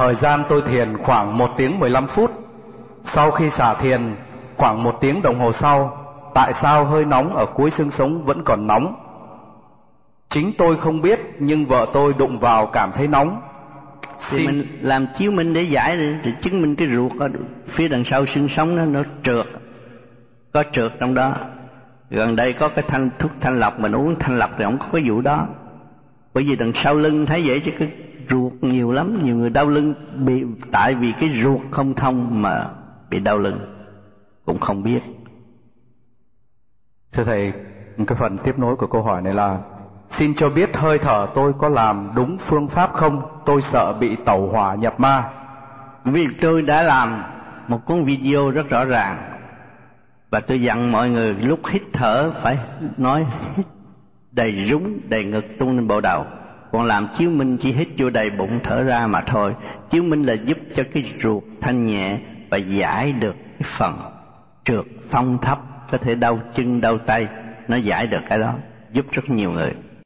Thời gian tôi thiền khoảng 1 tiếng 15 phút. Sau khi xả thiền khoảng một tiếng đồng hồ sau, tại sao hơi nóng ở cuối xương sống vẫn còn nóng? Chính tôi không biết nhưng vợ tôi đụng vào cảm thấy nóng. Thì mình làm chiếu minh để giải để chứng minh cái ruột ở phía đằng sau xương sống nó nó trượt, có trượt trong đó. Gần đây có cái thanh thuốc thanh lọc mình uống thanh lọc thì không có cái vụ đó. Bởi vì đằng sau lưng thấy vậy chứ cái ruột nhiều lắm, nhiều người đau lưng bị tại vì cái ruột không thông mà bị đau lưng cũng không biết. Thưa thầy, cái phần tiếp nối của câu hỏi này là Xin cho biết hơi thở tôi có làm đúng phương pháp không? Tôi sợ bị tẩu hỏa nhập ma. Vì tôi đã làm một cuốn video rất rõ ràng và tôi dặn mọi người lúc hít thở phải nói đầy rúng đầy ngực tung lên bộ đầu còn làm chiếu minh chỉ hít vô đầy bụng thở ra mà thôi. Chiếu minh là giúp cho cái ruột thanh nhẹ và giải được cái phần trượt phong thấp, có thể đau chân, đau tay. Nó giải được cái đó, giúp rất nhiều người.